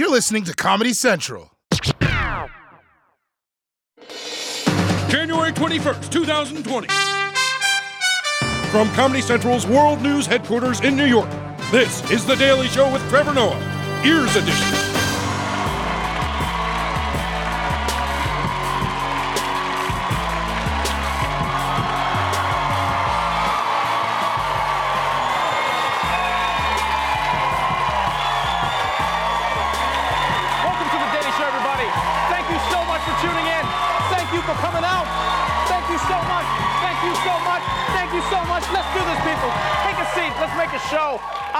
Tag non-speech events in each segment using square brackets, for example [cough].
You're listening to Comedy Central. January 21st, 2020. From Comedy Central's World News headquarters in New York, this is The Daily Show with Trevor Noah, Ears Edition.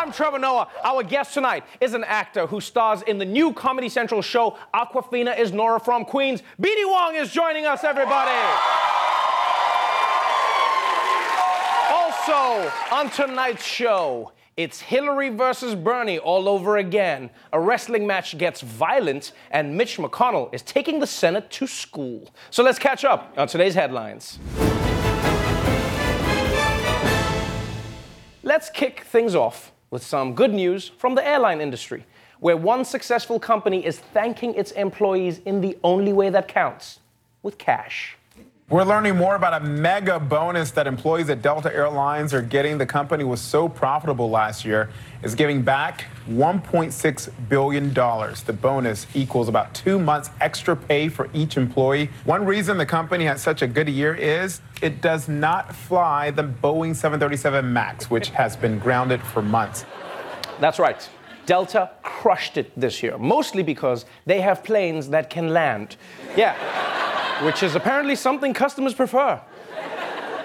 I'm Trevor Noah. Our guest tonight is an actor who stars in the new Comedy Central show Awkwafina is Nora from Queens. BD Wong is joining us, everybody. Also, on tonight's show, it's Hillary versus Bernie all over again. A wrestling match gets violent, and Mitch McConnell is taking the Senate to school. So let's catch up on today's headlines. Let's kick things off with some good news from the airline industry, where one successful company is thanking its employees in the only way that counts with cash. We're learning more about a mega bonus that employees at Delta Airlines are getting. The company was so profitable last year, is giving back $1.6 billion. The bonus equals about two months extra pay for each employee. One reason the company had such a good year is it does not fly the Boeing 737 MAX, which has been grounded for months. That's right. Delta crushed it this year, mostly because they have planes that can land. Yeah, which is apparently something customers prefer.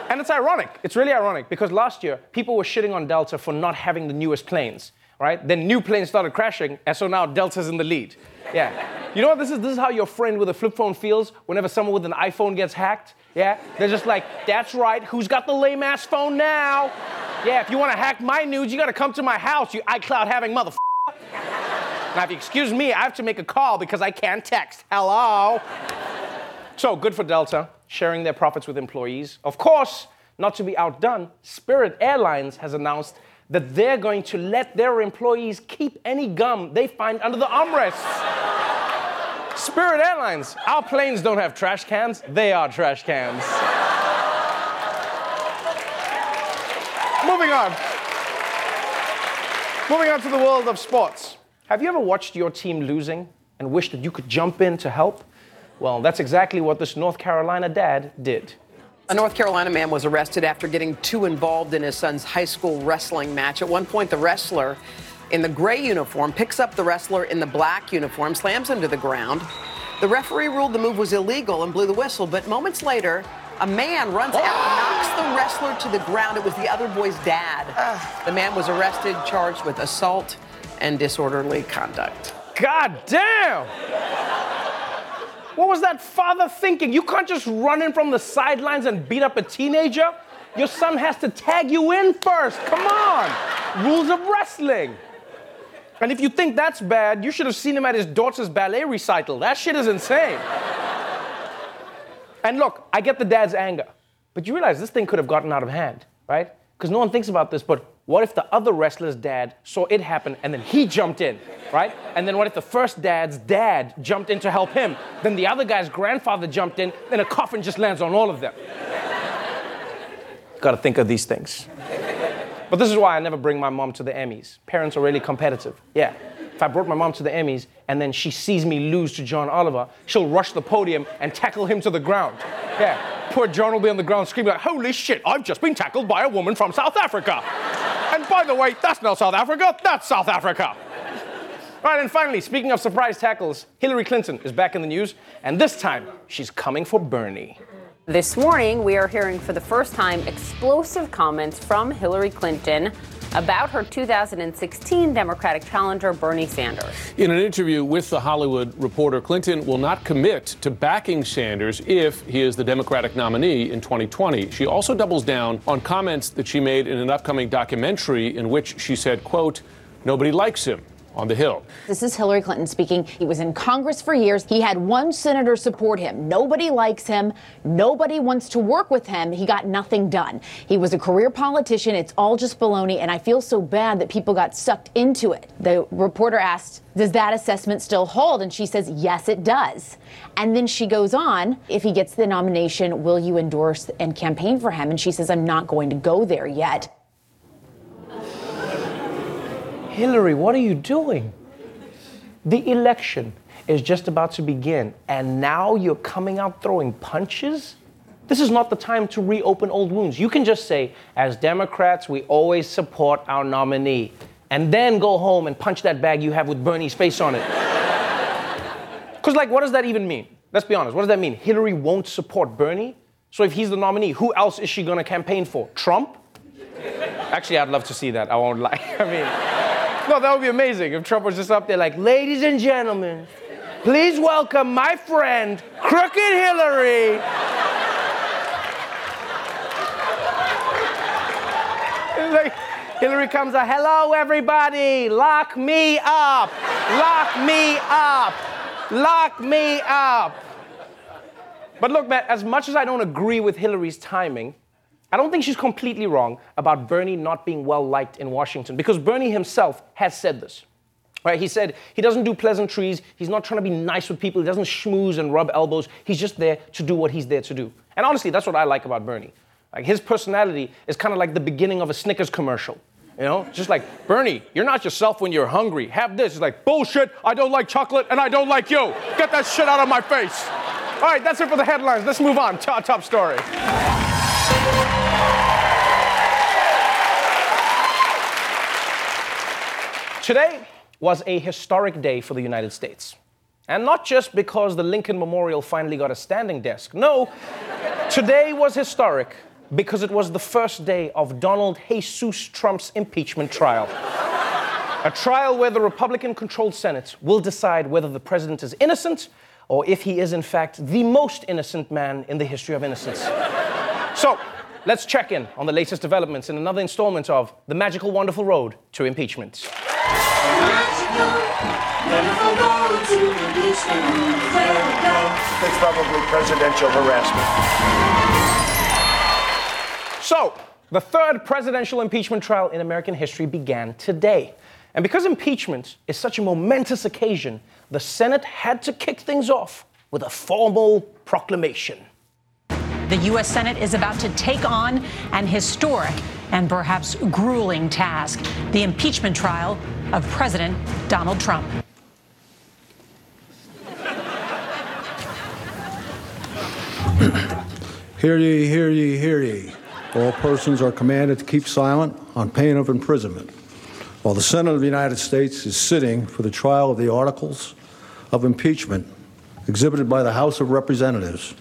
And it's ironic. It's really ironic because last year people were shitting on Delta for not having the newest planes, right? Then new planes started crashing, and so now Delta's in the lead. Yeah. You know what this is? This is how your friend with a flip phone feels whenever someone with an iPhone gets hacked. Yeah? They're just like, that's right, who's got the lame ass phone now? Yeah, if you want to hack my nudes, you gotta come to my house, you iCloud having mother. Now, if you excuse me, I have to make a call because I can't text. Hello? So, good for Delta, sharing their profits with employees. Of course, not to be outdone, Spirit Airlines has announced that they're going to let their employees keep any gum they find under the armrests. Spirit Airlines, our planes don't have trash cans, they are trash cans. Moving on. Moving on to the world of sports. Have you ever watched your team losing and wished that you could jump in to help? Well, that's exactly what this North Carolina dad did. A North Carolina man was arrested after getting too involved in his son's high school wrestling match. At one point, the wrestler in the gray uniform picks up the wrestler in the black uniform, slams him to the ground. The referee ruled the move was illegal and blew the whistle, but moments later, a man runs out and knocks the wrestler to the ground. It was the other boy's dad. The man was arrested, charged with assault and disorderly conduct. God damn! What was that father thinking? You can't just run in from the sidelines and beat up a teenager. Your son has to tag you in first. Come on. Rules of wrestling. And if you think that's bad, you should have seen him at his daughter's ballet recital. That shit is insane. and look, I get the dad's anger, but you realize this thing could have gotten out of hand, right? Because no one thinks about this, but what if the other wrestler's dad saw it happen and then he jumped in, right? And then what if the first dad's dad jumped in to help him? Then the other guy's grandfather jumped in, then a coffin just lands on all of them. Gotta think of these things. But this is why I never bring my mom to the Emmys. Parents are really competitive. Yeah. If I brought my mom to the Emmys and then she sees me lose to John Oliver, she'll rush the podium and tackle him to the ground. Yeah. Poor John will be on the ground screaming like, holy shit, I've just been tackled by a woman from South Africa. And by the way, that's not South Africa, that's South Africa. Right, and finally, speaking of surprise tackles, Hillary Clinton is back in the news, and this time she's coming for Bernie. This morning, we are hearing for the first time explosive comments from Hillary Clinton about her 2016 Democratic challenger, Bernie Sanders. In an interview with The Hollywood Reporter, Clinton will not commit to backing Sanders if he is the Democratic nominee in 2020. She also doubles down on comments that she made in an upcoming documentary in which she said, quote, nobody likes him. On the Hill. This is Hillary Clinton speaking. He was in Congress for years. He had one senator support him. Nobody likes him. Nobody wants to work with him. He got nothing done. He was a career politician. It's all just baloney. And I feel so bad that people got sucked into it. The reporter asked, Does that assessment still hold? And she says, Yes, it does. And then she goes on, If he gets the nomination, will you endorse and campaign for him? And she says, I'm not going to go there yet. Hillary, what are you doing? The election is just about to begin, and now you're coming out throwing punches? This is not the time to reopen old wounds. You can just say, as Democrats, we always support our nominee, and then go home and punch that bag you have with Bernie's face on it. [laughs] Because, like, what does that even mean? Let's be honest. What does that mean? Hillary won't support Bernie? So, if he's the nominee, who else is she going to campaign for? Trump? Actually, I'd love to see that. I won't lie. [laughs] I mean, no, that would be amazing if Trump was just up there like, ladies and gentlemen, please welcome my friend, Crooked Hillary. like, Hillary comes out, hello everybody, lock me up, lock me up, lock me up. But look, man, as much as I don't agree with Hillary's timing, I don't think she's completely wrong about Bernie not being well liked in Washington because Bernie himself has said this. Right? He said he doesn't do pleasantries, he's not trying to be nice with people, he doesn't schmooze and rub elbows, he's just there to do what he's there to do. And honestly, that's what I like about Bernie. Like his personality is kind of like the beginning of a Snickers commercial. You know, just like Bernie, you're not yourself when you're hungry. Have this. It's like bullshit. I don't like chocolate and I don't like you. Get that shit out of my face. All right, that's it for the headlines. Let's move on. Top, top story. Today was a historic day for the United States. And not just because the Lincoln Memorial finally got a standing desk. No, today was historic because it was the first day of Donald Jesus Trump's impeachment trial. a trial where the Republican controlled Senate will decide whether the president is innocent or if he is, in fact, the most innocent man in the history of innocence. so, let's check in on the latest developments in another installment of The Magical Wonderful Road to Impeachment. It's probably presidential harassment. So, the third presidential impeachment trial in American history began today. And because impeachment is such a momentous occasion, the Senate had to kick things off with a formal proclamation. The U.S. Senate is about to take on an historic and perhaps grueling task the impeachment trial of President Donald Trump. hear ye, hear ye, hear ye. All persons are commanded to keep silent on pain of imprisonment while the Senate of the United States is sitting for the trial of the articles of impeachment exhibited by the House of Representatives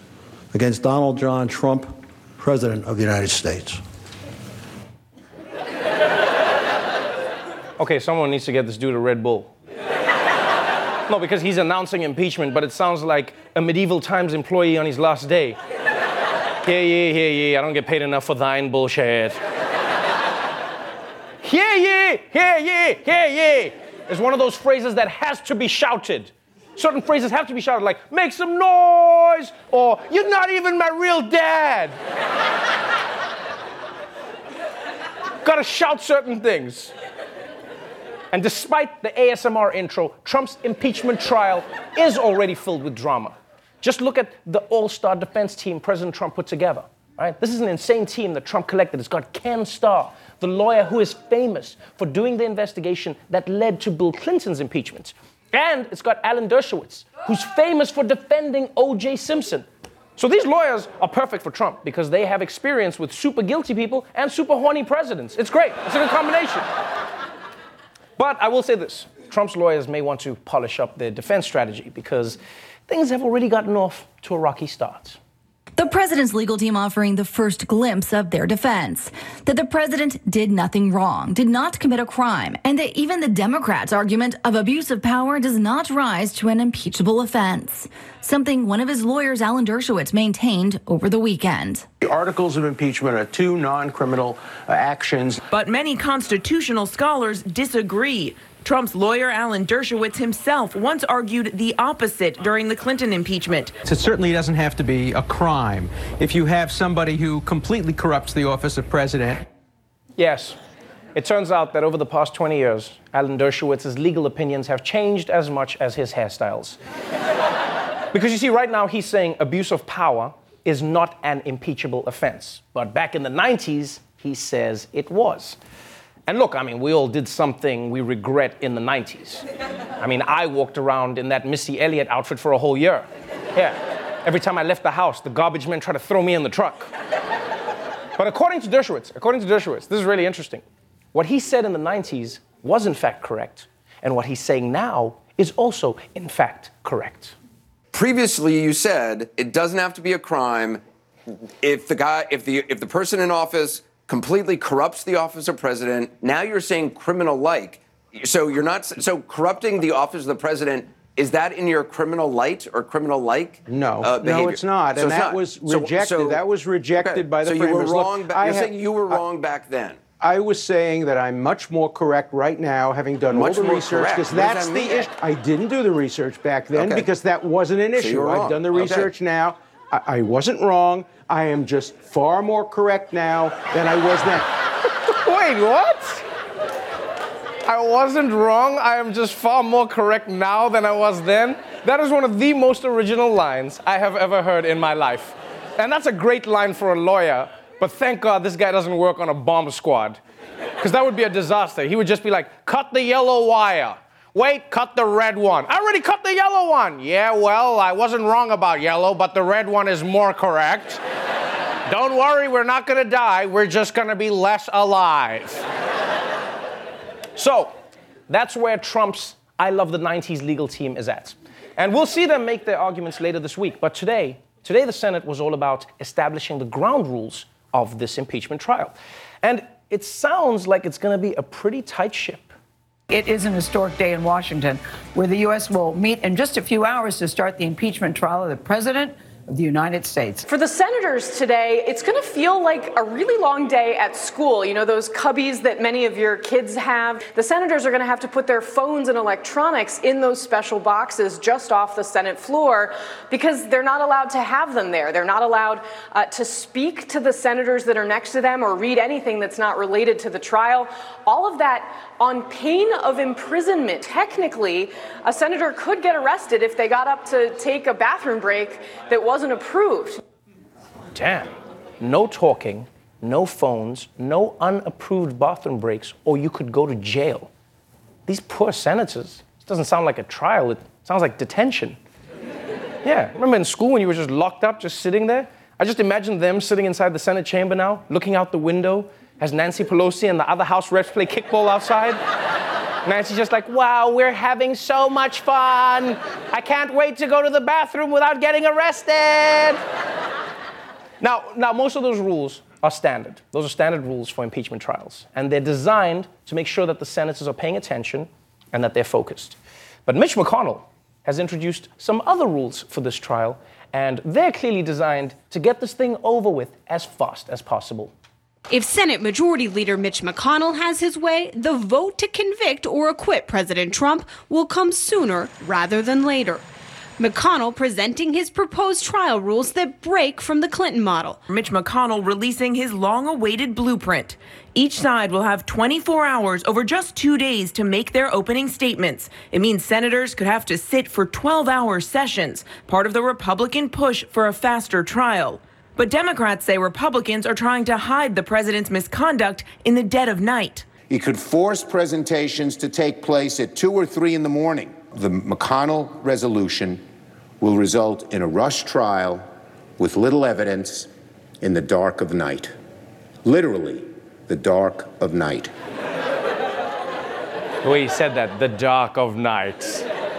against Donald John Trump, President of the United States. Okay, someone needs to get this dude a Red Bull. no, because he's announcing impeachment, but it sounds like a medieval times employee on his last day. Hear ye, hear ye, I don't get paid enough for thine bullshit. hear ye, hear ye, hear ye is one of those phrases that has to be shouted. Certain phrases have to be shouted, like, make some noise, or you're not even my real dad. Gotta shout certain things. And despite the ASMR intro, Trump's impeachment trial is already filled with drama. Just look at the all star defense team President Trump put together. Right? This is an insane team that Trump collected. It's got Ken Starr, the lawyer who is famous for doing the investigation that led to Bill Clinton's impeachment. And it's got Alan Dershowitz, who's famous for defending O.J. Simpson. So these lawyers are perfect for Trump because they have experience with super guilty people and super horny presidents. It's great. It's a good combination. But I will say this Trump's lawyers may want to polish up their defense strategy because things have already gotten off to a rocky start. The president's legal team offering the first glimpse of their defense that the president did nothing wrong, did not commit a crime, and that even the Democrats' argument of abuse of power does not rise to an impeachable offense. Something one of his lawyers, Alan Dershowitz, maintained over the weekend. The articles of impeachment are two non criminal uh, actions. But many constitutional scholars disagree. Trump's lawyer, Alan Dershowitz, himself once argued the opposite during the Clinton impeachment. It certainly doesn't have to be a crime if you have somebody who completely corrupts the office of president. Yes. It turns out that over the past 20 years, Alan Dershowitz's legal opinions have changed as much as his hairstyles. [laughs] because you see, right now he's saying abuse of power is not an impeachable offense. But back in the 90s, he says it was. And look, I mean, we all did something we regret in the 90s. I mean, I walked around in that Missy Elliott outfit for a whole year. Yeah. Every time I left the house, the garbage men tried to throw me in the truck. But according to Dershowitz, according to Dershowitz, this is really interesting. What he said in the 90s was in fact correct, and what he's saying now is also in fact correct. Previously, you said it doesn't have to be a crime if the guy, if the if the person in office completely corrupts the office of president. Now you're saying criminal like. So you're not so corrupting the office of the president. Is that in your criminal light or criminal like? No, uh, no, it's not, So and it's that not. was So- rejected. so- that was rejected okay, by the so you were framers. Look, wrong. ba- I you're ha- saying you were wrong back then. I was saying that I'm much more correct right now, having done Much all the more research, because that's that the issue. I didn't do the research back then Okay. because that wasn't an So issue. I've done the Okay. research now. I, I wasn't wrong. I am just far more correct now than I was then. [laughs] Wait, what? I wasn't wrong. I am just far more correct now than I was then. That is one of the most original lines I have ever heard in my life. And that's a great line for a lawyer, but thank God this guy doesn't work on a bomb squad. Because that would be a disaster. He would just be like, cut the yellow wire. Wait, cut the red one. I already cut the yellow one. Yeah, well, I wasn't wrong about yellow, but the red one is more correct. [laughs] Don't worry, we're not gonna die. We're just gonna be less alive. So, that's where Trump's I love the 90s legal team is at. And we'll see them make their arguments later this week. But today, today the Senate was all about establishing the ground rules of this impeachment trial. And it sounds like it's going to be a pretty tight ship. It is an historic day in Washington where the U.S. will meet in just a few hours to start the impeachment trial of the President of the United States. For the senators today, it's going to feel like a really long day at school. You know, those cubbies that many of your kids have. The senators are going to have to put their phones and electronics in those special boxes just off the Senate floor because they're not allowed to have them there. They're not allowed uh, to speak to the senators that are next to them or read anything that's not related to the trial. All of that on pain of imprisonment. Technically, a senator could get arrested if they got up to take a bathroom break that wasn't approved. Damn. No talking, no phones, no unapproved bathroom breaks, or you could go to jail. These poor senators. It doesn't sound like a trial, it sounds like detention. [laughs] Yeah, remember in school when you were just locked up, just sitting there? I just imagine them sitting inside the Senate chamber now, looking out the window as Nancy Pelosi and the other House reps play kickball outside. Nancy's just like, wow, we're having so much fun. I can't wait to go to the bathroom without getting arrested. Now, now, most of those rules are standard. Those are standard rules for impeachment trials. And they're designed to make sure that the senators are paying attention and that they're focused. But Mitch McConnell has introduced some other rules for this trial, and they're clearly designed to get this thing over with as fast as possible. If Senate Majority Leader Mitch McConnell has his way, the vote to convict or acquit President Trump will come sooner rather than later. McConnell presenting his proposed trial rules that break from the Clinton model. Mitch McConnell releasing his long awaited blueprint. Each side will have 24 hours over just two days to make their opening statements. It means senators could have to sit for 12 hour sessions, part of the Republican push for a faster trial. But Democrats say Republicans are trying to hide the president's misconduct in the dead of night. He could force presentations to take place at 2 or 3 in the morning. The McConnell resolution will result in a rush trial with little evidence in the dark of night. Literally, the dark of night. The way he said that, the dark of night.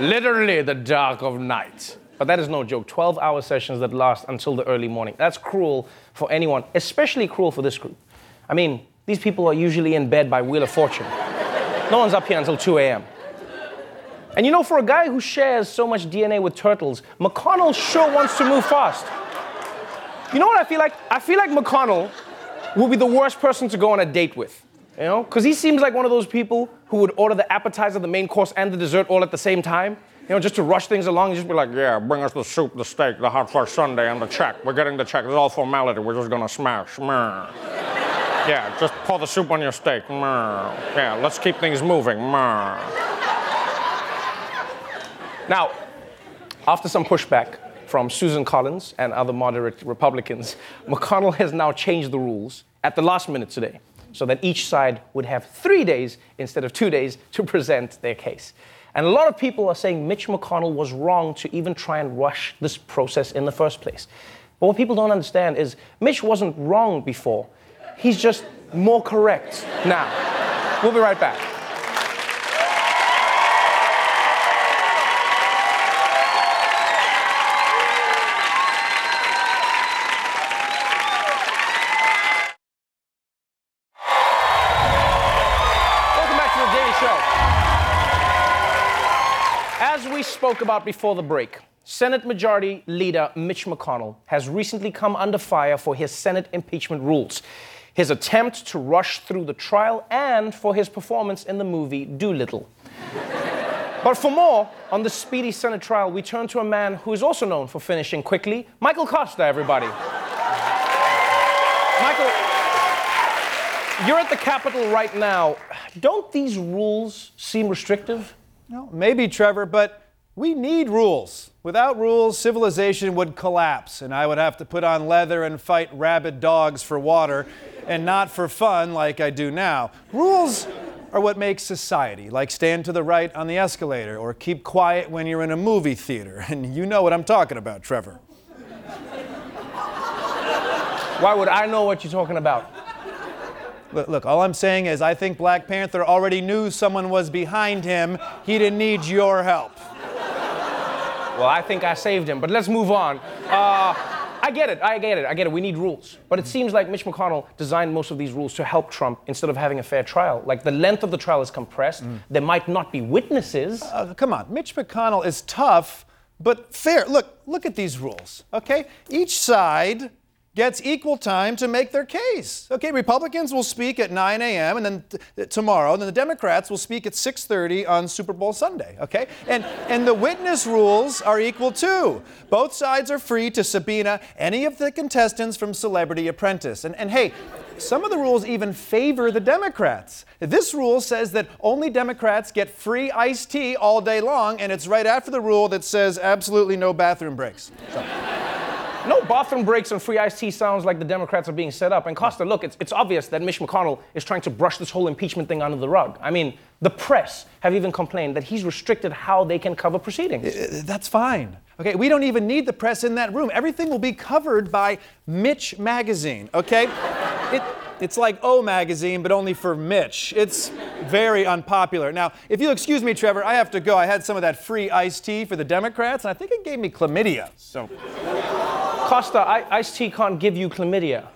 Literally, the dark of night. But that is no joke. 12 hour sessions that last until the early morning. That's cruel for anyone, especially cruel for this group. I mean, these people are usually in bed by Wheel of Fortune. No one's up here until 2 a.m. And you know, for a guy who shares so much DNA with turtles, McConnell sure wants to move fast. You know what I feel like? I feel like McConnell will be the worst person to go on a date with. You know, because he seems like one of those people who would order the appetizer, the main course, and the dessert all at the same time. You know, just to rush things along and just be like, yeah, bring us the soup, the steak, the hot fudge sundae, and the check. We're getting the check. It's all formality. We're just gonna smash. Yeah, just pour the soup on your steak. Yeah, let's keep things moving. Now, after some pushback from Susan Collins and other moderate Republicans, McConnell has now changed the rules at the last minute today so that each side would have three days instead of two days to present their case. And a lot of people are saying Mitch McConnell was wrong to even try and rush this process in the first place. But what people don't understand is Mitch wasn't wrong before, he's just more correct now. We'll be right back. As we spoke about before the break, Senate Majority Leader Mitch McConnell has recently come under fire for his Senate impeachment rules, his attempt to rush through the trial, and for his performance in the movie Dolittle. [laughs] but for more on the speedy Senate trial, we turn to a man who is also known for finishing quickly Michael Kosta, everybody. [laughs] Michael, you're at the Capitol right now. Don't these rules seem restrictive? No, maybe, Trevor, but we need rules. Without rules, civilization would collapse, and I would have to put on leather and fight rabid dogs for water, and not for fun like I do now. Rules are what make society, like stand to the right on the escalator or keep quiet when you're in a movie theater. [laughs] And you know what I'm talking about, Trevor. Why would I know what you're talking about? Look, look, all I'm saying is I think Black Panther already knew someone was behind him. He didn't need your help. Well, I think I saved him, but let's move on. Uh, I get it, I get it, I get it. We need rules. But it seems like Mitch McConnell designed most of these rules to help Trump instead of having a fair trial. Like the length of the trial is compressed, there might not be witnesses. Uh, come on, Mitch McConnell is tough, but fair. Look, look at these rules, okay? Each side gets equal time to make their case. Okay, Republicans will speak at 9 a.m. and then tomorrow, and then the Democrats will speak at 6:30 on Super Bowl Sunday. Okay, and and the witness rules are equal too. Both sides are free to subpoena any of the contestants from Celebrity Apprentice. And and hey. Some of the rules even favor the Democrats. This rule says that only Democrats get free iced tea all day long, and it's right after the rule that says absolutely no bathroom breaks. So. No bathroom breaks and free iced tea sounds like the Democrats are being set up. And Kosta, look, it's, it's obvious that Mitch McConnell is trying to brush this whole impeachment thing under the rug. I mean, the press have even complained that he's restricted how they can cover proceedings. Uh, That's fine. Okay, we don't even need the press in that room. Everything will be covered by Mitch Magazine, okay? It, it's like O Magazine, but only for Mitch. It's very unpopular. Now, if you'll excuse me, Trevor, I have to go. I had some of that free iced tea for the Democrats, and I think it gave me chlamydia. So. Kosta, I, iced tea can't give you chlamydia.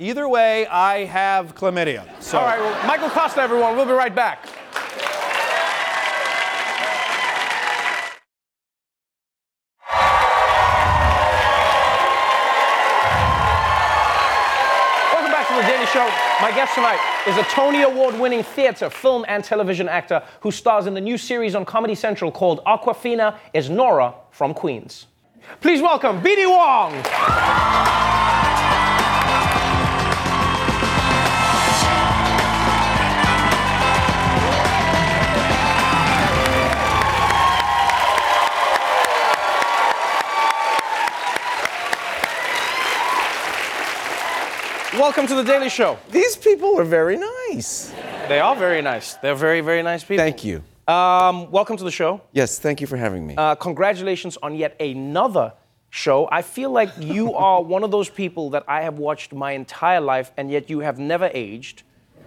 Either way, I have chlamydia. So. All right, well, Michael Kosta, everyone. We'll be right back. Welcome back to the Daily Show. My guest tonight is a Tony Award winning theater, film, and television actor who stars in the new series on Comedy Central called Awkwafina is Nora from Queens. Please welcome BD Wong. Welcome to the Daily Show. These people are very nice. They are very nice. They're very, very nice people. Thank you. Um, welcome to the show. Yes, thank you for having me. Uh, congratulations on yet another show. I feel like you [laughs] are one of those people that I have watched my entire life, and yet you have never aged.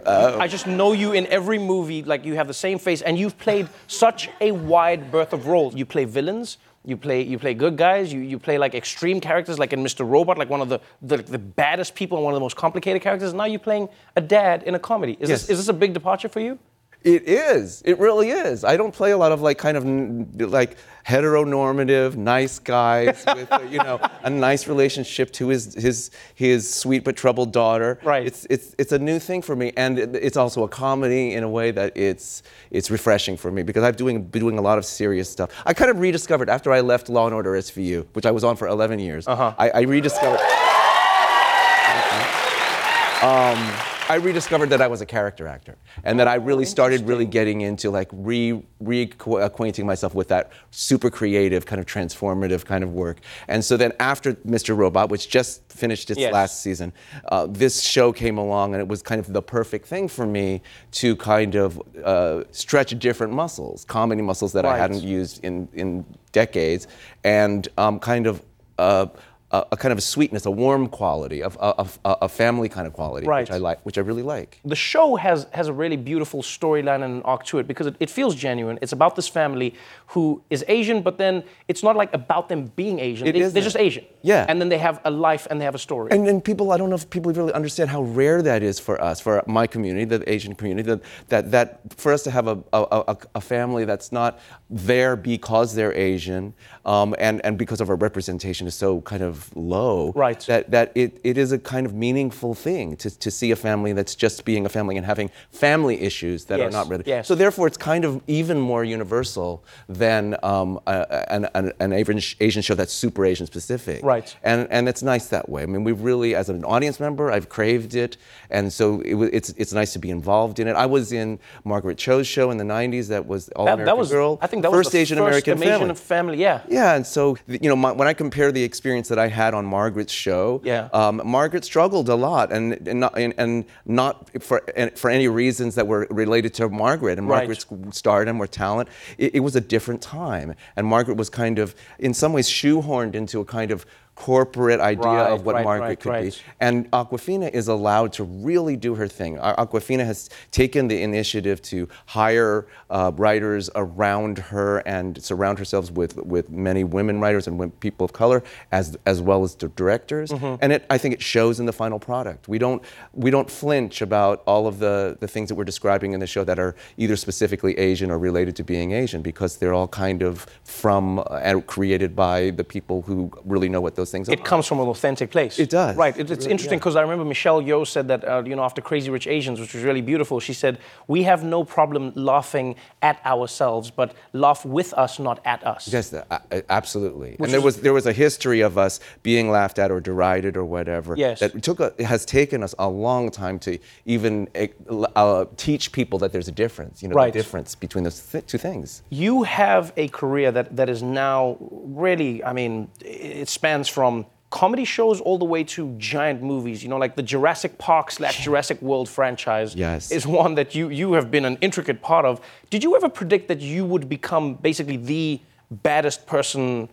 Uh, I just know you in every movie, like you have the same face, and you've played such a wide berth of roles. You play villains, you play you play good guys, you, you play like extreme characters, like in Mr. Robot, like one of the, the, the baddest people and one of the most complicated characters. Now you're playing a dad in a comedy. Is, Yes. this, is this a big departure for you? It is. It really is. I don't play a lot of like kind of like heteronormative, nice guys [laughs] with a, you know a nice relationship to his his his sweet but troubled daughter. Right. It's it's it's a new thing for me, and it's also a comedy in a way that it's it's refreshing for me because I've doing been doing a lot of serious stuff. I kind of rediscovered after I left Law and Order SVU, which I was on for 11 years. Uh-huh. I, I rediscovered. [laughs] um, I rediscovered that I was a character actor, and that I really started really getting into like re reacquainting myself with that super creative kind of transformative kind of work. And so then after Mr. Robot, which just finished its Yes. last season, uh, this show came along, and it was kind of the perfect thing for me to kind of uh, stretch different muscles, comedy muscles that I hadn't used in in decades, and um, kind of. Uh, a, a kind of a sweetness, a warm quality, of a, a, a family kind of quality, Right. which I like, which I really like. the show has has a really beautiful storyline and an arc to it because it, it feels genuine. It's about this family who is Asian, but then it's not like about them being Asian. It. They're just Asian. Yeah. And then they have a life and they have a story. And then people, I don't know if people really understand how rare that is for us, for my community, the Asian community, that that, that for us to have a, a, a, a family that's not there because they're Asian, um, and and because of our representation is so kind of low. Right. That that it, it is a kind of meaningful thing to, to see a family that's just being a family and having family issues that are not really. yes. So therefore, it's kind of even more universal than um, a, an, an, an Asian Asian show that's super Asian specific. Right. And and it's nice that way. I mean, we've really, as an audience member, I've craved it, and so it, it's it's nice to be involved in it. I was in Margaret Cho's show in the '90s. That was All that, American that was, Girl. I think that first was the Asian first American Asian family. family. Yeah. Yeah, and so you know, my, when I compare the experience that I had on Margaret's show, Yeah. um, Margaret struggled a lot, and and not, and, and not for and for any reasons that were related to Margaret and Right. Margaret's stardom or talent. It, it was a different time, and Margaret was kind of, in some ways, shoehorned into a kind of corporate idea Right, of what right, Margaret right, could be. And Awkwafina is allowed to really do her thing. Awkwafina has taken the initiative to hire uh, writers around her and surround herself with, with many women writers and people of color, as, as well as the directors. Mhm. And it, I think it shows in the final product. We don't, we don't flinch about all of the, the things that we're describing in the show that are either specifically Asian or related to being Asian because they're all kind of from uh, and created by the people who really know what those things are. It comes from an authentic place. It does. Right. It, it's really- interesting yeah. because I remember Michelle Yeoh said that, uh, you know, after Crazy Rich Asians, which was really beautiful, she said, We have no problem laughing at ourselves, but laugh with us, not at us. Yes, a- a- absolutely. Which and there was there was a history of us being laughed at or derided or whatever. Yes. That took a, it has taken us a long time to even eh, uh, teach people that there's a difference. You know, Right. the difference between those th- two things. You have a career that, that is now really, I mean, it spans from comedy shows all the way to giant movies. You know, like the Jurassic Park slash Jurassic World franchise Yes. is one that you, you have been an intricate part of. Did you ever predict that you would become basically the baddest person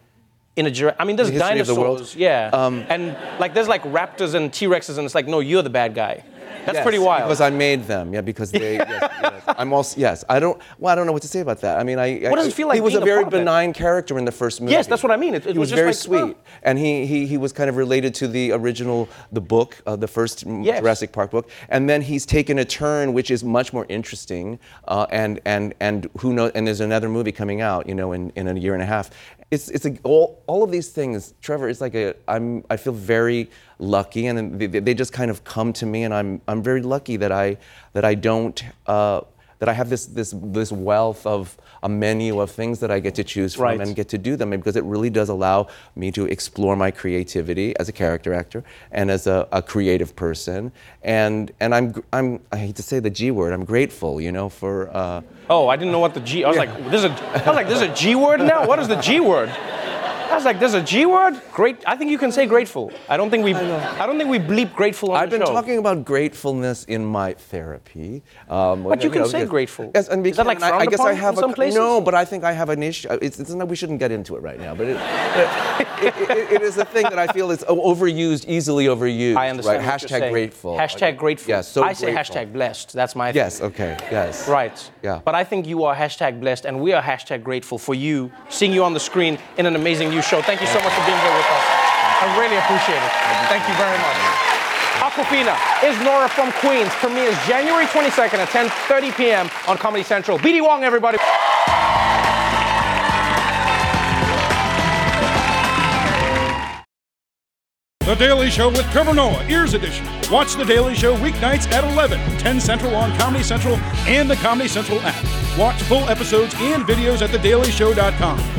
in a Jurassic? I mean, there's the dinosaurs, the yeah, Um, and like there's like raptors and T Rexes, and it's like, no, you're the bad guy. That's Yes, pretty wild. Because I made them, yeah. Because they, [laughs] yes, yes. I'm also yes. I don't. Well, I don't know what to say about that. I mean, I. What does it feel like He was a a very that? benign character in the first movie. Yes, that's what I mean. It- it he was was, just very like, sweet, and he, he he was kind of related to the original, the book, uh, the first Yes. Jurassic Park book, and then he's taken a turn which is much more interesting, uh, and and and who knows? And there's another movie coming out, you know, in, in a year and a half. It's it's a, all all of these things, Trevor. It's like a I'm I feel very lucky, and they, they just kind of come to me, and I'm I'm very lucky that I that I don't. Uh, that I have this this this wealth of a menu of things that I get to choose from Right. and get to do them because it really does allow me to explore my creativity as a character actor and as a, a creative person and and I'm I'm I hate to say the G word I'm grateful you know for uh, Oh, I didn't know what the G. I was like, this is a. I was like, there's a G word now. What is the G word? I was like, there's a G word. Great. I think you can say grateful. I don't think we. I, don't think we bleep grateful on I've the been talking about gratefulness in my therapy. Um, But you can know, say because- grateful. Yes, and Is that like because I- I frowned guess I upon have in a some places? no, but I think I have an issue. It's, it's not, we shouldn't get into it right now, but it, [laughs] it, it- it is a thing that I feel is overused, easily overused. I understand. Right? what you're Hashtag grateful. Hashtag grateful. Yes, so I say grateful. hashtag blessed. That's my. Thing. Yes. thing. Okay. Yes. Right. Yeah. But I think you are hashtag blessed, and we are hashtag grateful for you seeing you on the screen in an amazing new show. Thank you so much for being here with us. I really appreciate it. Thank you very much. Awkwafina is Nora from Queens premieres January 22nd at 10:30 p.m. on Comedy Central. BD Wong, everybody. The Daily Show with Trevor Noah, Ears Edition. Watch The Daily Show weeknights at 11, 10 Central on Comedy Central and the Comedy Central app. Watch full episodes and videos at thedailyshow.com.